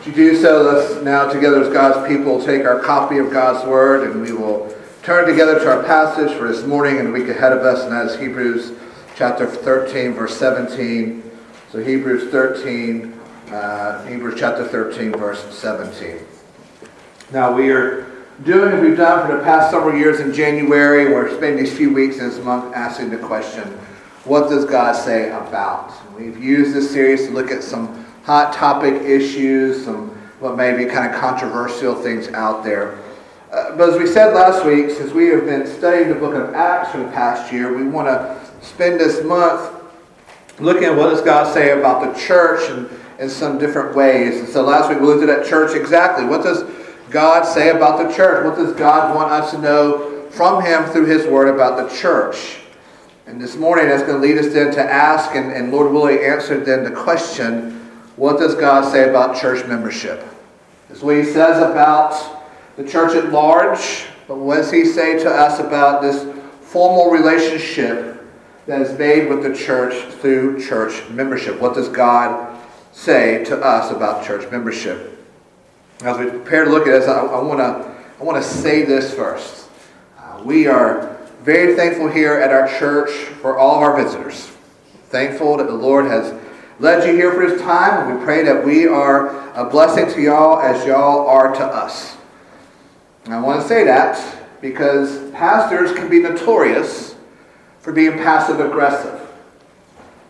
As you do so, let's now together as God's people take our copy of God's Word and we will turn together to our passage for this morning and the week ahead of us, and that is Hebrews chapter 13, verse 17. So Hebrews 13, uh, Hebrews chapter 13, verse 17. Now we are doing as we've done for the past several years in January. We're spending these few weeks in this month asking the question, what does God say about? We've used this series to look at some hot topic issues, some what may be kind of controversial things out there. Uh, but as we said last week, since we have been studying the book of Acts for the past year, we want to spend this month looking at what does God say about the church and in some different ways. And so last week we looked at that church exactly. What does God say about the church? What does God want us to know from Him through His Word about the church? And this morning that's going to lead us then to ask and, and Lord willing answer then the question, what does God say about church membership? This is what He says about the church at large, but what does He say to us about this formal relationship that is made with the church through church membership? What does God say to us about church membership? As we prepare to look at this, I, I want to I want to say this first. Uh, we are very thankful here at our church for all of our visitors. Thankful that the Lord has led you here for this time, we pray that we are a blessing to y'all as y'all are to us. And I want to say that because pastors can be notorious for being passive aggressive.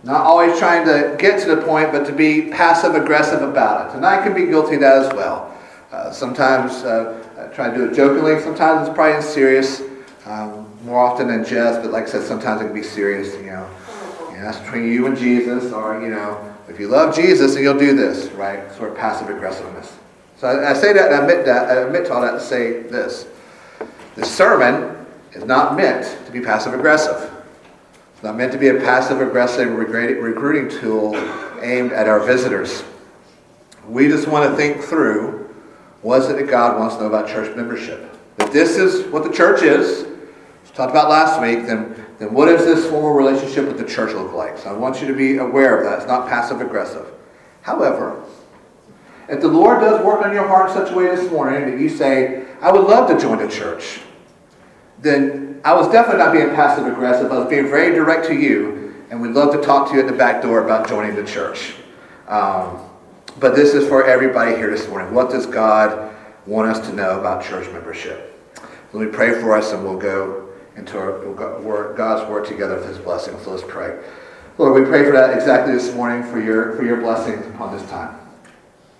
Not always trying to get to the point, but to be passive aggressive about it. And I can be guilty of that as well. Uh, sometimes uh, I try to do it jokingly, sometimes it's probably serious, um, more often than just, but like I said, sometimes it can be serious, you know. And that's between you and Jesus, or, you know, if you love Jesus, then you'll do this, right? Sort of passive aggressiveness. So I, I say that and I admit that, I admit to all that to say this. The sermon is not meant to be passive aggressive. It's not meant to be a passive aggressive recruiting tool aimed at our visitors. We just want to think through what is it that God wants to know about church membership? That this is what the church is, talked about last week, then, then what does this formal relationship with the church look like? So I want you to be aware of that. It's not passive aggressive. However, if the Lord does work on your heart in such a way this morning that you say, I would love to join the church, then I was definitely not being passive aggressive. I was being very direct to you, and we'd love to talk to you at the back door about joining the church. Um, but this is for everybody here this morning. What does God want us to know about church membership? Let me pray for us and we'll go into our, God's word together with his blessing. So let's pray. Lord, we pray for that exactly this morning for your, for your blessings upon this time.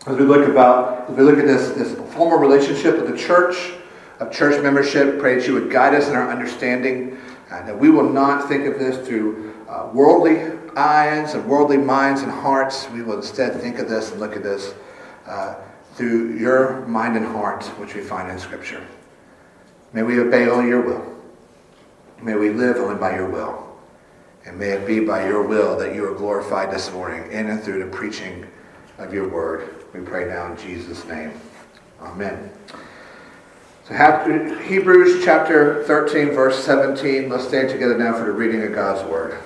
As we look about, as we look at this, this formal relationship with the church, of church membership, pray that you would guide us in our understanding, and that we will not think of this through uh, worldly eyes and worldly minds and hearts. We will instead think of this and look at this uh, through your mind and heart, which we find in Scripture. May we obey only your will. May we live only by your will. And may it be by your will that you are glorified this morning in and through the preaching of your word. We pray now in Jesus' name. Amen. So Hebrews chapter 13, verse 17. Let's stand together now for the reading of God's word.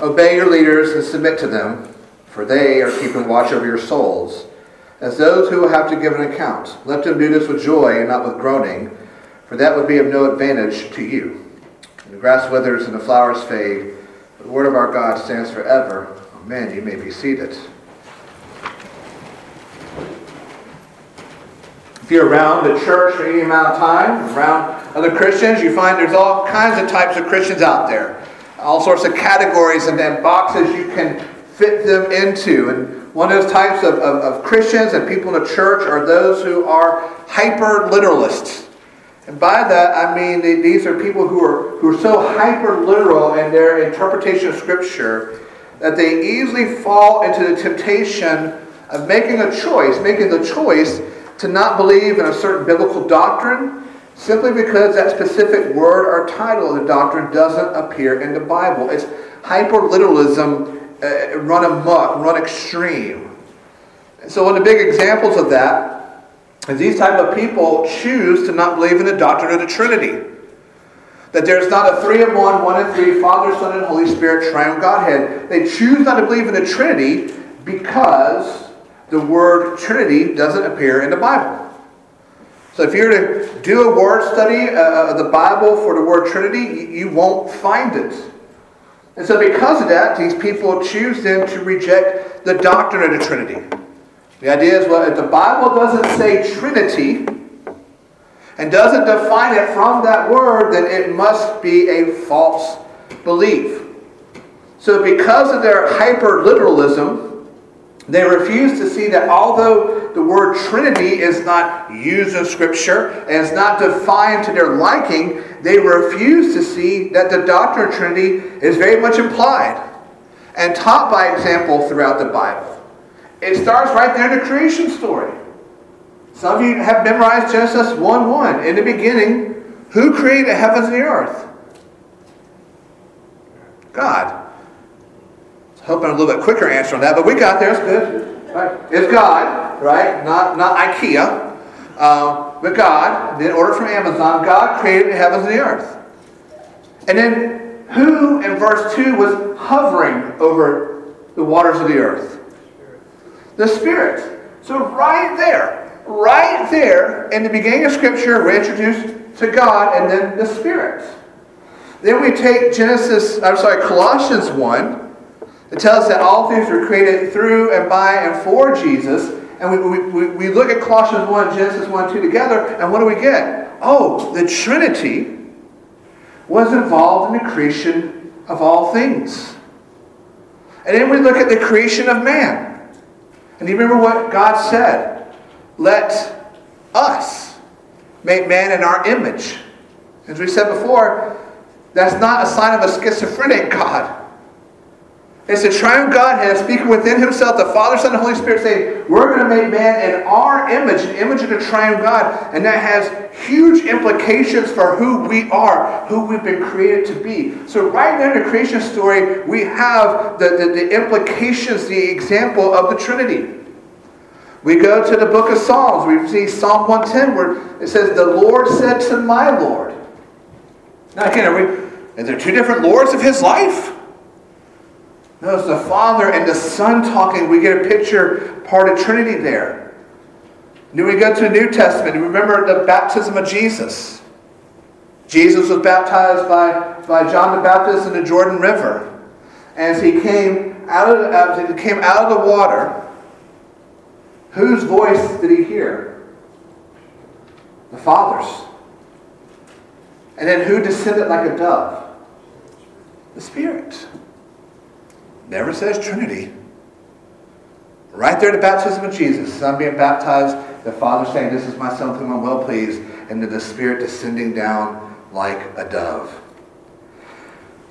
Obey your leaders and submit to them, for they are keeping watch over your souls, as those who will have to give an account. Let them do this with joy and not with groaning, for that would be of no advantage to you. The grass withers and the flowers fade, but the word of our God stands forever. Amen. You may be seated. If you're around the church for any amount of time, around other Christians, you find there's all kinds of types of Christians out there all sorts of categories and then boxes you can fit them into. And one of those types of, of, of Christians and people in the church are those who are hyper literalists. And by that, I mean these are people who are, who are so hyper literal in their interpretation of Scripture that they easily fall into the temptation of making a choice, making the choice to not believe in a certain biblical doctrine simply because that specific word or title of the doctrine doesn't appear in the Bible. It's hyperliteralism uh, run amok, run extreme. So one of the big examples of that is these type of people choose to not believe in the doctrine of the Trinity. That there's not a three in one, one in three, Father, Son, and Holy Spirit, triune Godhead. They choose not to believe in the Trinity because the word Trinity doesn't appear in the Bible. So if you're to do a word study uh, of the Bible for the word Trinity, you won't find it. And so because of that, these people choose then to reject the doctrine of the Trinity. The idea is, well, if the Bible doesn't say Trinity and doesn't define it from that word, then it must be a false belief. So because of their hyper literalism, they refuse to see that although the word Trinity is not used in Scripture and is not defined to their liking, they refuse to see that the doctrine of Trinity is very much implied and taught by example throughout the Bible. It starts right there in the creation story. Some of you have memorized Genesis 1 1. In the beginning, who created the heavens and the earth? God hoping a little bit quicker answer on that, but we got there. It's good. Right? It's God, right? Not not IKEA, um, but God. Then ordered from Amazon. God created the heavens and the earth. And then who in verse two was hovering over the waters of the earth? The Spirit. So right there, right there, in the beginning of Scripture, we're introduced to God and then the Spirit. Then we take Genesis, I'm sorry, Colossians 1, it tells us that all things were created through and by and for Jesus. And we, we, we look at Colossians 1, Genesis 1, 2 together, and what do we get? Oh, the Trinity was involved in the creation of all things. And then we look at the creation of man. And you remember what God said? Let us make man in our image. As we said before, that's not a sign of a schizophrenic God. It's the triune Godhead speaking within himself, the Father, Son, and Holy Spirit, saying, We're going to make man in our image, an image of the triune God. And that has huge implications for who we are, who we've been created to be. So, right in the creation story, we have the, the, the implications, the example of the Trinity. We go to the book of Psalms. We see Psalm 110 where it says, The Lord said to my Lord. Now, again, are, we, are there two different Lords of his life? Notice the Father and the Son talking. We get a picture, part of Trinity there. Then we go to the New Testament. Remember the baptism of Jesus. Jesus was baptized by, by John the Baptist in the Jordan River. As he came out of, as he came out of the water, whose voice did he hear? The Father's. And then who descended like a dove? The Spirit. Never says Trinity. Right there, the baptism of Jesus, Son being baptized, the Father saying, This is my Son, whom I'm well pleased, and then the Spirit descending down like a dove.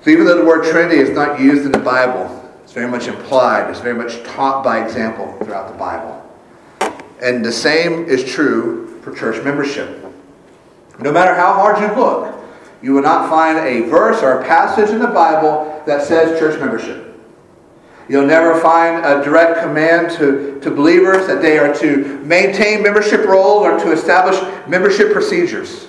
So even though the word Trinity is not used in the Bible, it's very much implied, it's very much taught by example throughout the Bible. And the same is true for church membership. No matter how hard you look, you will not find a verse or a passage in the Bible that says church membership. You'll never find a direct command to, to believers that they are to maintain membership rolls or to establish membership procedures.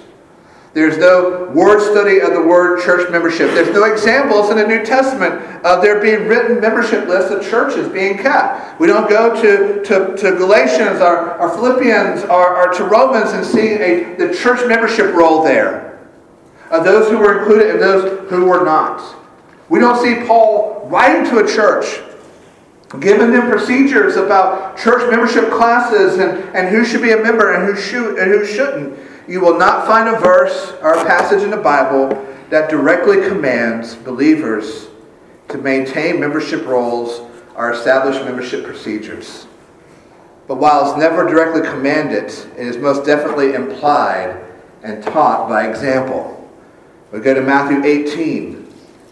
There's no word study of the word church membership. There's no examples in the New Testament of there being written membership lists of churches being kept. We don't go to, to, to Galatians or, or Philippians or, or to Romans and see a, the church membership roll there of those who were included and those who were not. We don't see Paul writing to a church giving them procedures about church membership classes and, and who should be a member and who, should, and who shouldn't. You will not find a verse or a passage in the Bible that directly commands believers to maintain membership rolls or establish membership procedures. But while it's never directly commanded, it is most definitely implied and taught by example. We go to Matthew 18,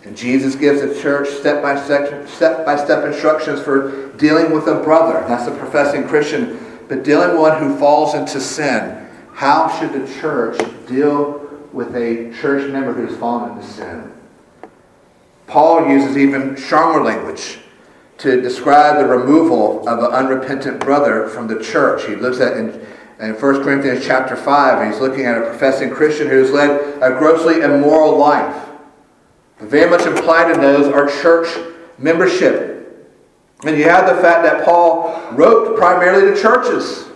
and Jesus gives the church step by step, step by step instructions for dealing with a brother. That's a professing Christian. But dealing with one who falls into sin. How should the church deal with a church member who's fallen into sin? Paul uses even stronger language to describe the removal of an unrepentant brother from the church. He looks at in in 1 Corinthians chapter 5, he's looking at a professing Christian who's led a grossly immoral life. Very much implied in those are church membership. And you have the fact that Paul wrote primarily to churches.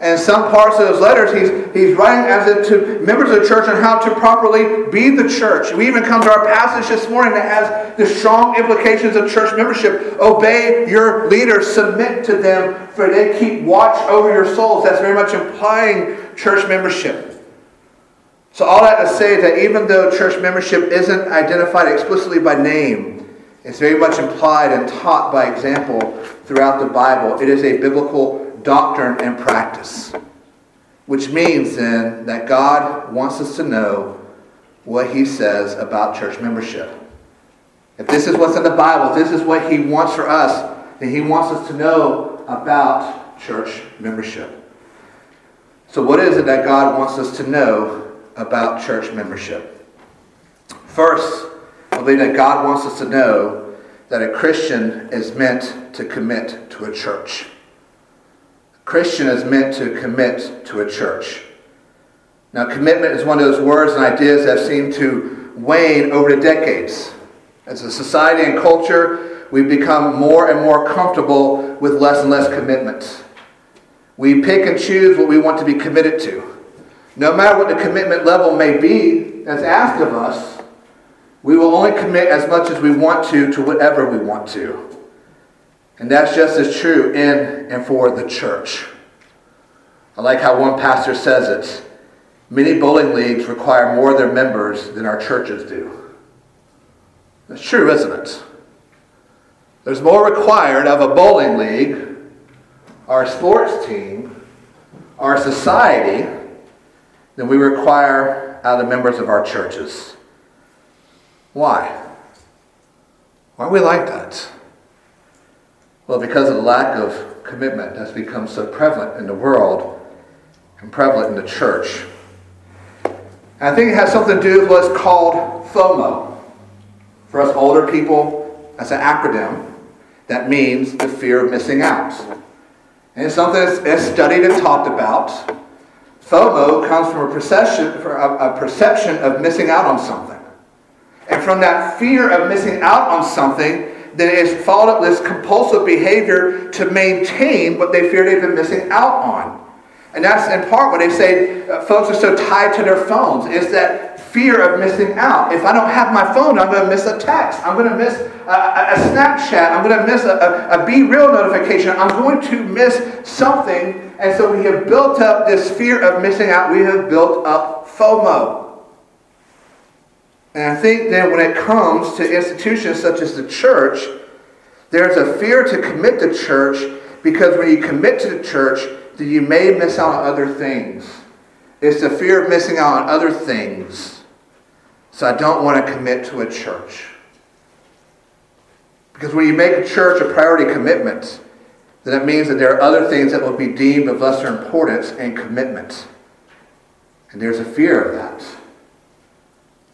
And some parts of those letters, he's, he's writing as if to members of the church on how to properly be the church. We even come to our passage this morning that has the strong implications of church membership. Obey your leaders, submit to them, for they keep watch over your souls. That's very much implying church membership. So, all that to say is that even though church membership isn't identified explicitly by name, it's very much implied and taught by example throughout the Bible. It is a biblical doctrine and practice, which means then that God wants us to know what He says about church membership. If this is what's in the Bible, this is what He wants for us, then He wants us to know about church membership. So, what is it that God wants us to know about church membership. First, I believe that God wants us to know that a Christian is meant to commit to a church. A Christian is meant to commit to a church. Now, commitment is one of those words and ideas that seem to wane over the decades. As a society and culture, we've become more and more comfortable with less and less commitment. We pick and choose what we want to be committed to. No matter what the commitment level may be that's asked of us, we will only commit as much as we want to to whatever we want to. And that's just as true in and for the church. I like how one pastor says it. Many bowling leagues require more of their members than our churches do. That's true, isn't it? There's more required of a bowling league, our sports team, our society, than we require out of the members of our churches. Why? Why are we like that? Well, because of the lack of commitment that's become so prevalent in the world and prevalent in the church. And I think it has something to do with what's called FOMO. For us older people, that's an acronym that means the fear of missing out. And it's something that's studied and talked about FOMO comes from a perception, a perception of missing out on something. And from that fear of missing out on something, then it is followed up this compulsive behavior to maintain what they fear they've been missing out on. And that's in part what they say uh, folks are so tied to their phones, is that fear of missing out. If I don't have my phone, I'm going to miss a text. I'm going to miss a, a, a Snapchat. I'm going to miss a, a, a BeReal notification. I'm going to miss something and so we have built up this fear of missing out. We have built up FOMO. And I think that when it comes to institutions such as the church, there's a fear to commit to church because when you commit to the church, then you may miss out on other things. It's the fear of missing out on other things. So I don't want to commit to a church. Because when you make a church a priority commitment, then it means that there are other things that will be deemed of lesser importance and commitment. And there's a fear of that.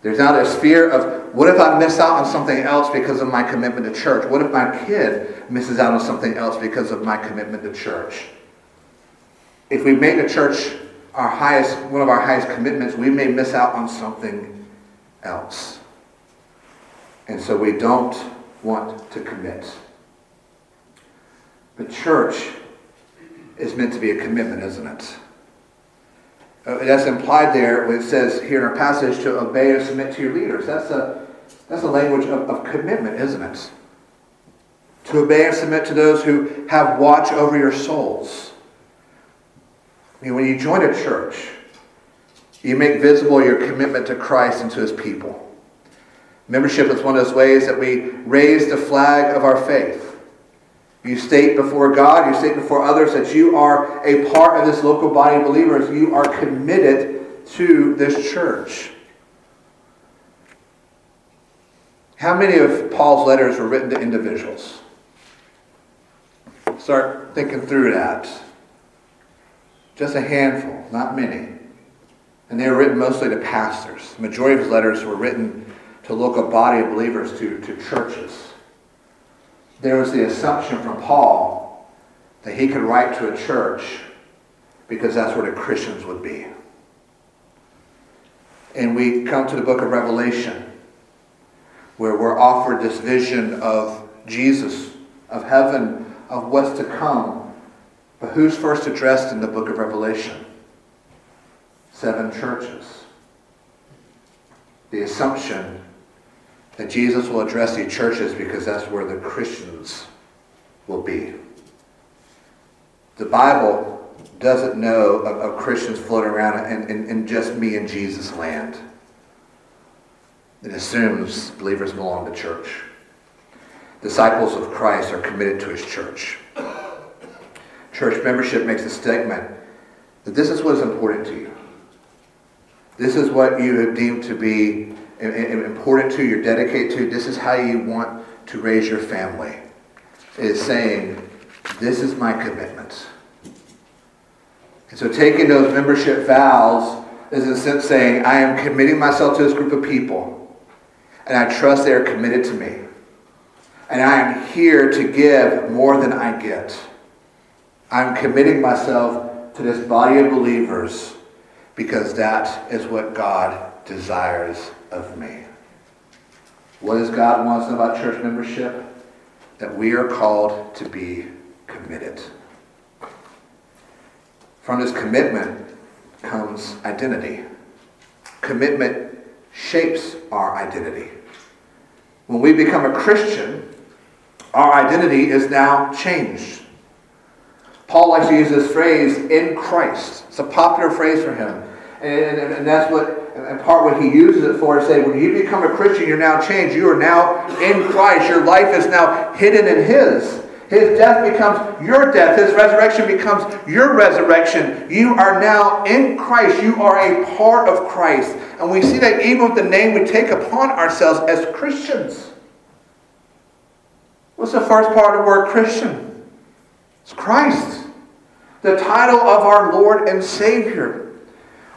There's now this fear of what if I miss out on something else because of my commitment to church? What if my kid misses out on something else because of my commitment to church? If we make the church our highest, one of our highest commitments, we may miss out on something else. And so we don't want to commit. But church is meant to be a commitment, isn't it? Uh, that's implied there when it says here in our passage to obey and submit to your leaders. That's a, that's a language of, of commitment, isn't it? To obey and submit to those who have watch over your souls. I mean, when you join a church, you make visible your commitment to Christ and to his people. Membership is one of those ways that we raise the flag of our faith. You state before God, you state before others that you are a part of this local body of believers. You are committed to this church. How many of Paul's letters were written to individuals? Start thinking through that. Just a handful, not many. And they were written mostly to pastors. The majority of his letters were written to local body of believers, to, to churches there was the assumption from Paul that he could write to a church because that's where the Christians would be. And we come to the book of Revelation, where we're offered this vision of Jesus, of heaven, of what's to come. But who's first addressed in the book of Revelation? Seven churches. The assumption that Jesus will address these churches because that's where the Christians will be. The Bible doesn't know of, of Christians floating around in, in, in just me and Jesus land. It assumes believers belong to church. Disciples of Christ are committed to his church. Church membership makes a statement that this is what is important to you. This is what you have deemed to be important to, you're dedicated to. This is how you want to raise your family. Is saying, this is my commitment. And so taking those membership vows is in a sense saying, I am committing myself to this group of people. And I trust they are committed to me. And I am here to give more than I get. I'm committing myself to this body of believers because that is what God desires of me. What does God want to know about church membership? That we are called to be committed. From this commitment comes identity. Commitment shapes our identity. When we become a Christian, our identity is now changed. Paul likes to use this phrase, in Christ. It's a popular phrase for him. And, and, and that's what, and part what he uses it for, to say, when you become a Christian, you're now changed. You are now in Christ. Your life is now hidden in his. His death becomes your death. His resurrection becomes your resurrection. You are now in Christ. You are a part of Christ. And we see that even with the name we take upon ourselves as Christians. What's the first part of the word Christian? It's Christ, the title of our Lord and Savior.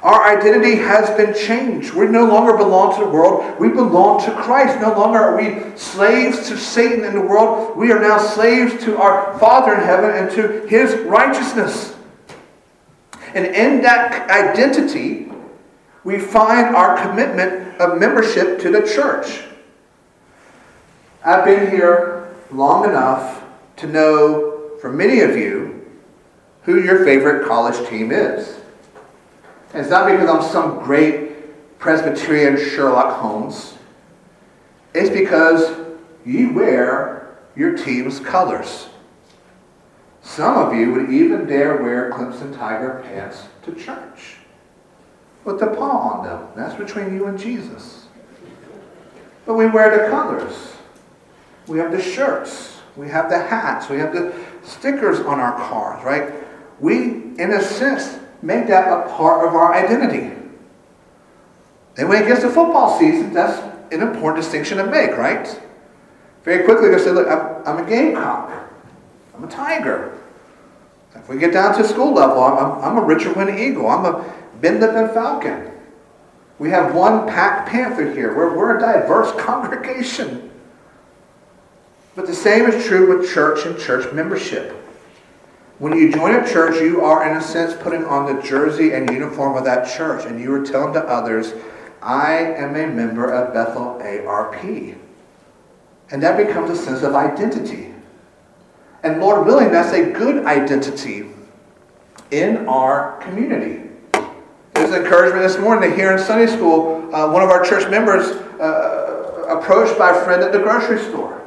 Our identity has been changed. We no longer belong to the world. We belong to Christ. No longer are we slaves to Satan in the world. We are now slaves to our Father in heaven and to his righteousness. And in that identity, we find our commitment of membership to the church. I've been here long enough to know, for many of you, who your favorite college team is. And it's not because I'm some great Presbyterian Sherlock Holmes. It's because you wear your team's colors. Some of you would even dare wear Clemson Tiger pants to church with the paw on them. That's between you and Jesus. But we wear the colors. We have the shirts. We have the hats. We have the stickers on our cars, right? We, in a sense, make that a part of our identity. And when it gets to football season, that's an important distinction to make, right? Very quickly, they say, look, I'm, a gamecock. I'm a tiger. If we get down to school level, I'm, I'm, a Richard Winn Eagle. I'm a Lippen Falcon. We have one pack panther here. We're, we're a diverse congregation. But the same is true with church and church membership. When you join a church, you are, in a sense, putting on the jersey and uniform of that church, and you are telling to others, I am a member of Bethel ARP. And that becomes a sense of identity. And Lord willing, that's a good identity in our community. There's an encouragement this morning to hear in Sunday school uh, one of our church members uh, approached by a friend at the grocery store.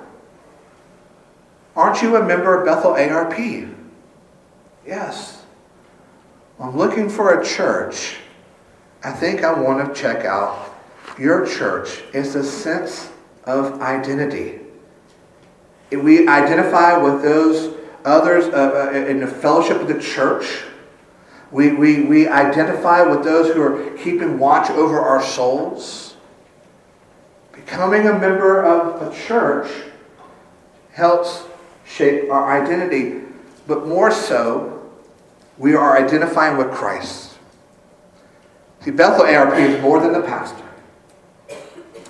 Aren't you a member of Bethel ARP? Yes. I'm looking for a church. I think I want to check out your church. It's a sense of identity. We identify with those others uh, uh, in the fellowship of the church. We, we, we identify with those who are keeping watch over our souls. Becoming a member of a church helps shape our identity, but more so, we are identifying with Christ. See, Bethel ARP is more than the pastor.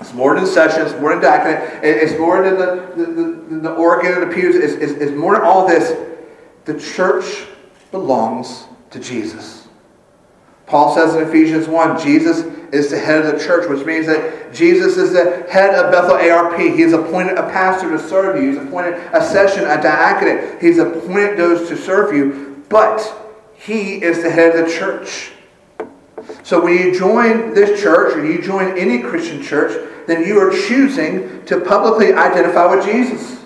It's more than sessions, more than diaconate, it's more than the, the, the, the organ and the pews, it's, it's, it's more than all this. The church belongs to Jesus. Paul says in Ephesians 1 Jesus is the head of the church, which means that Jesus is the head of Bethel ARP. He's appointed a pastor to serve you, he's appointed a session, a diaconate. He's appointed those to serve you, but he is the head of the church. So when you join this church or you join any Christian church, then you are choosing to publicly identify with Jesus.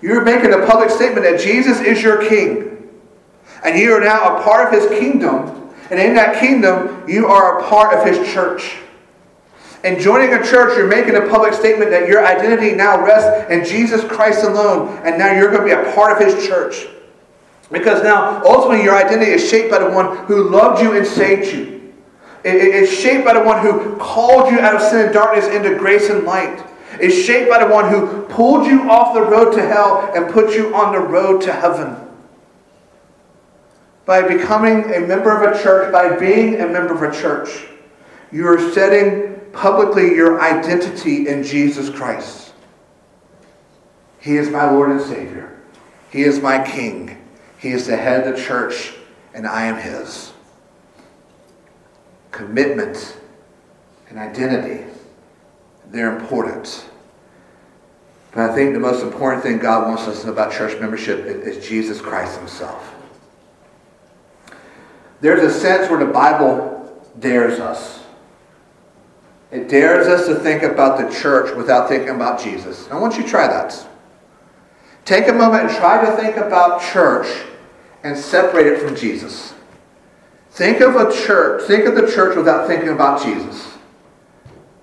You're making a public statement that Jesus is your king. And you are now a part of his kingdom. And in that kingdom, you are a part of his church. And joining a church, you're making a public statement that your identity now rests in Jesus Christ alone. And now you're going to be a part of his church. Because now, ultimately, your identity is shaped by the one who loved you and saved you. It's shaped by the one who called you out of sin and darkness into grace and light. It's shaped by the one who pulled you off the road to hell and put you on the road to heaven. By becoming a member of a church, by being a member of a church, you are setting publicly your identity in Jesus Christ. He is my Lord and Savior. He is my King. He is the head of the church, and I am his. Commitment and identity, they're important. But I think the most important thing God wants us to know about church membership is Jesus Christ himself. There's a sense where the Bible dares us. It dares us to think about the church without thinking about Jesus. I want you to try that. Take a moment and try to think about church and separate it from Jesus. Think of a church, think of the church without thinking about Jesus.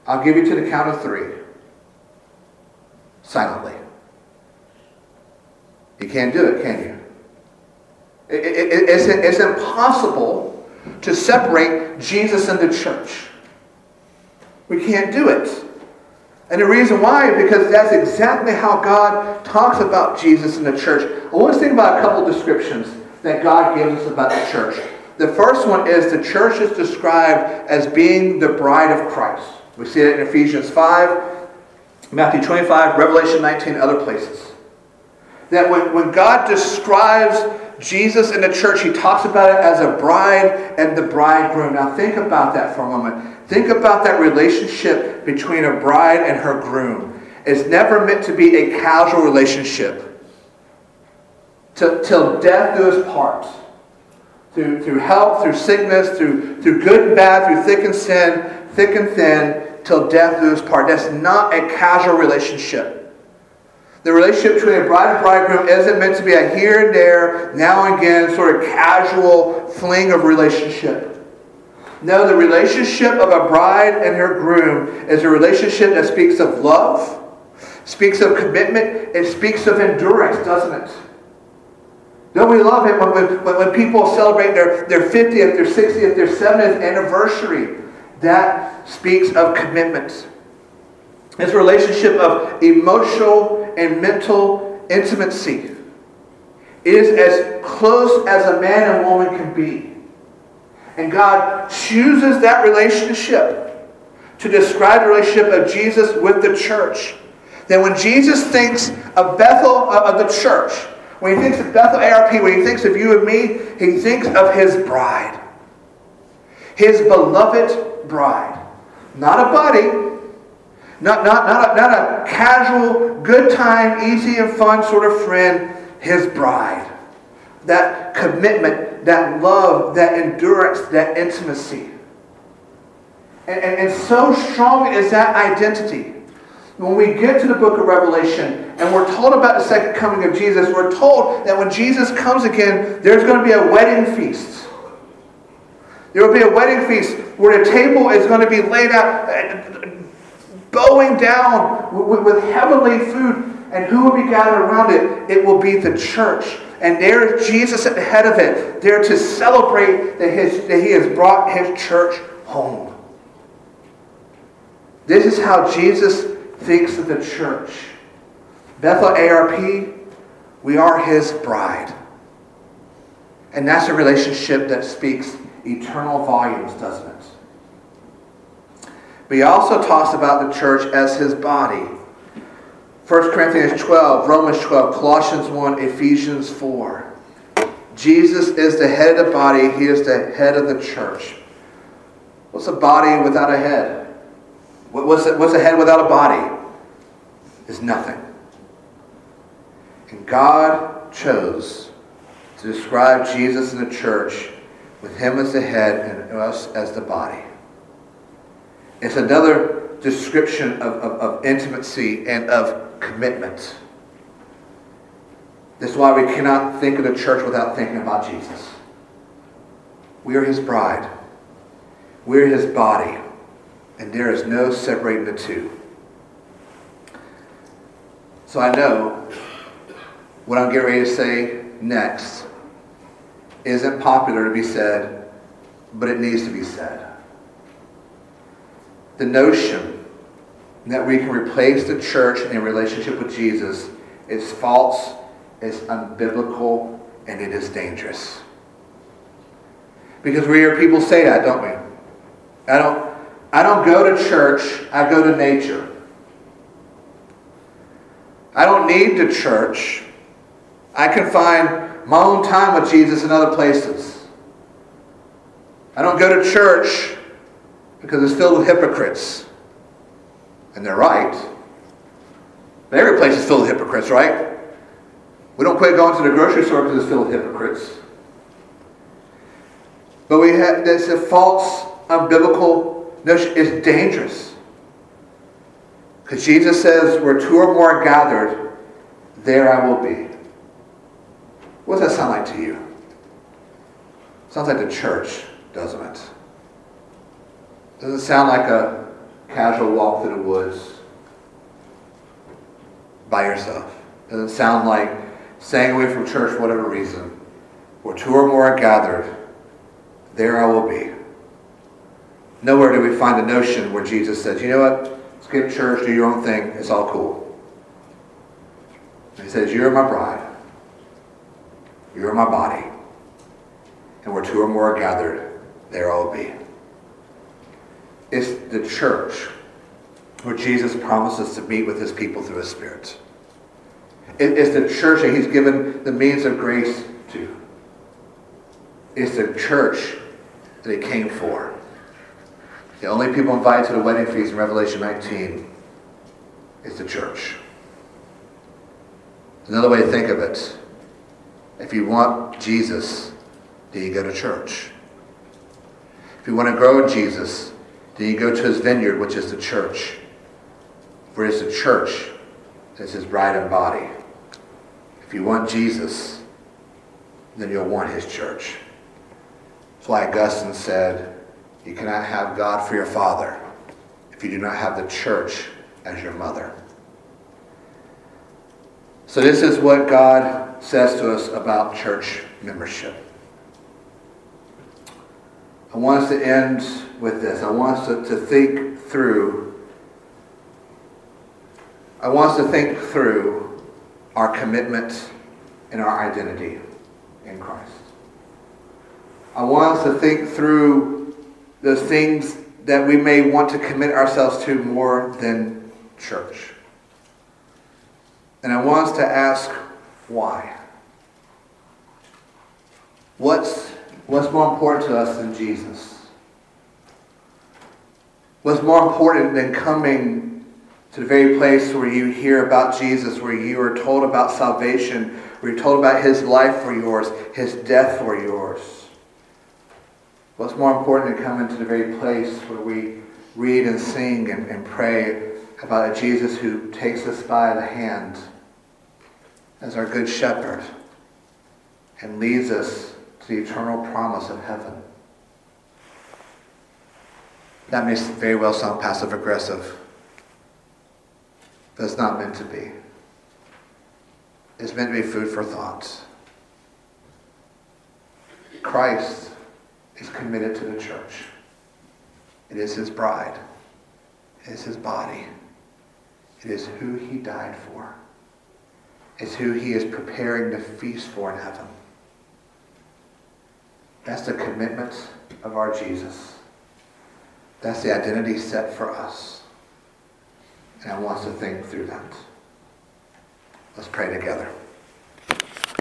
I'll give you to the count of three. Silently. You can't do it, can you? It, it, it's, it's impossible to separate Jesus and the church. We can't do it. And the reason why because that's exactly how God talks about Jesus and the church. I want to think about a couple descriptions that God gives us about the church. The first one is the church is described as being the bride of Christ. We see it in Ephesians 5, Matthew 25, Revelation 19, other places. That when, when God describes Jesus in the church, he talks about it as a bride and the bridegroom. Now think about that for a moment. Think about that relationship between a bride and her groom. It's never meant to be a casual relationship till death do us part. Through, through health, through sickness, through, through good and bad, through thick and sin, thick and thin, till death do us part. That's not a casual relationship. The relationship between a bride and bridegroom isn't meant to be a here and there, now and again, sort of casual fling of relationship. No, the relationship of a bride and her groom is a relationship that speaks of love, speaks of commitment, it speaks of endurance, doesn't it? Don't we love it when, when, when people celebrate their, their 50th, their 60th, their 70th anniversary? That speaks of commitment. It's a relationship of emotional and mental intimacy. It is as close as a man and woman can be. And God chooses that relationship to describe the relationship of Jesus with the church. That when Jesus thinks of Bethel, uh, of the church, when he thinks of Bethel ARP, when he thinks of you and me, he thinks of his bride. His beloved bride. Not a buddy, not, not, not, a, not a casual, good time, easy and fun sort of friend, his bride. That commitment, that love, that endurance, that intimacy. And, and, and so strong is that identity when we get to the book of Revelation and we're told about the second coming of Jesus, we're told that when Jesus comes again, there's going to be a wedding feast. There will be a wedding feast where the table is going to be laid out, uh, bowing down with, with heavenly food. And who will be gathered around it? It will be the church. And there is Jesus at the head of it, there to celebrate that, his, that he has brought his church home. This is how Jesus thinks of the church. Bethel ARP, we are his bride. And that's a relationship that speaks eternal volumes, doesn't it? But he also talks about the church as his body. 1 Corinthians 12, Romans 12, Colossians 1, Ephesians 4. Jesus is the head of the body, he is the head of the church. What's a body without a head? What's a, what's a head without a body? Is nothing. And God chose to describe Jesus in the church with him as the head and us as the body. It's another description of, of, of intimacy and of commitment. This is why we cannot think of the church without thinking about Jesus. We are his bride. We are his body. And there is no separating the two. So I know what I'm getting ready to say next isn't popular to be said, but it needs to be said. The notion that we can replace the church in relationship with Jesus is false, is unbiblical, and it is dangerous. Because we hear people say that, don't we? I don't, I don't go to church, I go to nature. I don't need the church. I can find my own time with Jesus in other places. I don't go to church because it's filled with hypocrites. And they're right. Every place is filled with hypocrites, right? We don't quit going to the grocery store because it's filled with hypocrites. But we have this a false, unbiblical notion. It's dangerous. Because Jesus says, where two or more are gathered, there I will be. What does that sound like to you? Sounds like the church, doesn't it? Doesn't it sound like a casual walk through the woods by yourself? Doesn't sound like staying away from church for whatever reason? Where two or more are gathered, there I will be. Nowhere do we find a notion where Jesus says, you know what? Skip church, do your own thing, it's all cool. He says, You're my bride. You're my body. And where two or more are gathered, there I'll be. It's the church where Jesus promises to meet with his people through his Spirit. It's the church that he's given the means of grace to. It's the church that he came for. The only people invited to the wedding feast in Revelation 19 is the church. Another way to think of it if you want Jesus, do you go to church? If you want to grow in Jesus, do you go to his vineyard, which is the church? For it is the church that's his bride and body. If you want Jesus, then you'll want his church. That's why Augustine said, You cannot have God for your father if you do not have the church as your mother. So, this is what God says to us about church membership. I want us to end with this. I want us to, to think through. I want us to think through our commitment and our identity in Christ. I want us to think through the things that we may want to commit ourselves to more than church. And I want us to ask why. What's, what's more important to us than Jesus? What's more important than coming to the very place where you hear about Jesus, where you are told about salvation, where you're told about his life for yours, his death for yours? What's more important than coming to the very place where we read and sing and, and pray about a Jesus who takes us by the hand as our good shepherd and leads us to the eternal promise of heaven. That may very well sound passive aggressive, but it's not meant to be. It's meant to be food for thought. Christ is committed to the church. It is his bride. It is his body. It is who he died for. It's who he is preparing the feast for in heaven. That's the commitment of our Jesus. That's the identity set for us. And I want us to think through that. Let's pray together.